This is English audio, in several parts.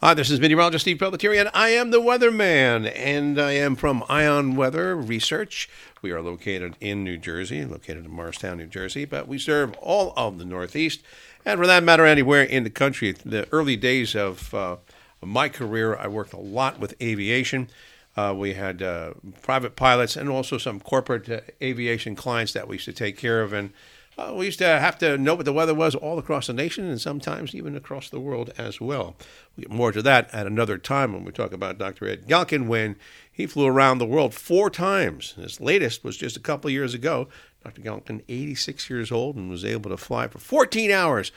Hi, this is meteorologist Steve Pelletieri, and I am the weatherman, and I am from Ion Weather Research. We are located in New Jersey, located in Morristown, New Jersey, but we serve all of the Northeast, and for that matter, anywhere in the country. The early days of uh, my career, I worked a lot with aviation. Uh, we had uh, private pilots and also some corporate uh, aviation clients that we used to take care of, and uh, we used to have to know what the weather was all across the nation and sometimes even across the world as well. We get more to that at another time when we talk about Dr. Ed Galkin when he flew around the world four times. His latest was just a couple years ago. Dr. Galkin, 86 years old, and was able to fly for 14 hours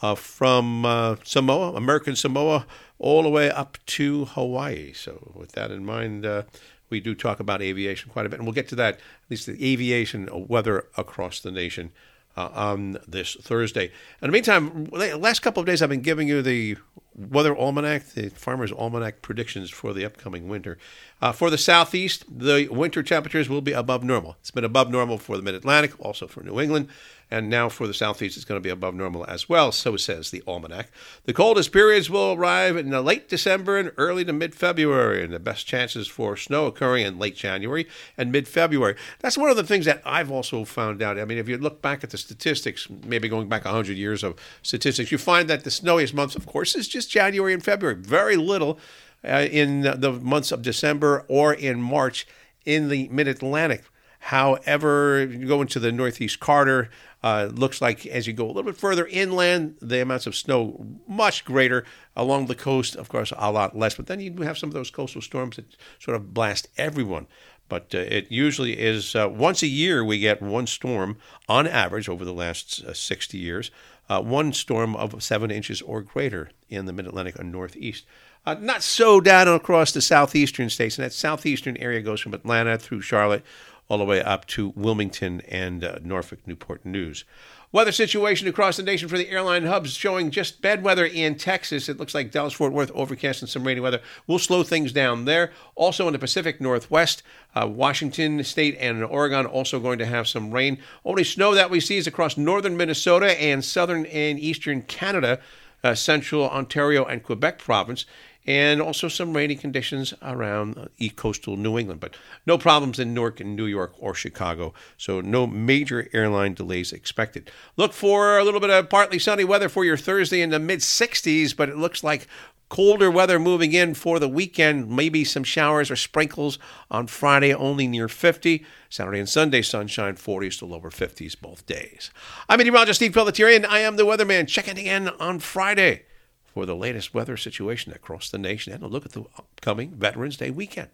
uh, from uh, Samoa, American Samoa, all the way up to Hawaii. So, with that in mind, uh, we do talk about aviation quite a bit, and we'll get to that, at least the aviation weather across the nation uh, on this Thursday. In the meantime, last couple of days I've been giving you the weather almanac, the farmer's almanac predictions for the upcoming winter. Uh, for the southeast, the winter temperatures will be above normal. It's been above normal for the mid Atlantic, also for New England, and now for the southeast, it's going to be above normal as well, so says the almanac. The coldest periods will arrive in late December and early to mid February, and the best chances for snow occurring in late January and mid February. That's one of the things that I've also found out. I mean, if you look back at the statistics, maybe going back 100 years of statistics, you find that the snowiest months, of course, is just January and February. Very little uh, in the months of December or in March in the mid Atlantic. However, you go into the Northeast Corridor, uh, looks like as you go a little bit further inland, the amounts of snow much greater. Along the coast, of course, a lot less. But then you have some of those coastal storms that sort of blast everyone. But uh, it usually is uh, once a year we get one storm on average over the last uh, 60 years, uh, one storm of seven inches or greater in the mid Atlantic and Northeast. Uh, not so down across the southeastern states, and that southeastern area goes from Atlanta through Charlotte all the way up to Wilmington and uh, Norfolk Newport News. Weather situation across the nation for the airline hubs showing just bad weather in Texas. It looks like Dallas Fort Worth overcast and some rainy weather will slow things down there. Also in the Pacific Northwest, uh, Washington State and Oregon also going to have some rain. Only snow that we see is across northern Minnesota and southern and eastern Canada, uh, central Ontario and Quebec province and also some rainy conditions around east coastal New England, but no problems in Newark and New York or Chicago. So no major airline delays expected. Look for a little bit of partly sunny weather for your Thursday in the mid 60s, but it looks like colder weather moving in for the weekend. Maybe some showers or sprinkles on Friday, only near 50. Saturday and Sunday, sunshine 40s to lower 50s both days. I'm meteorologist Steve Pelletieri, and I am the weatherman. Check in on Friday for the latest weather situation across the nation and a look at the upcoming Veterans Day weekend.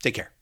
Take care.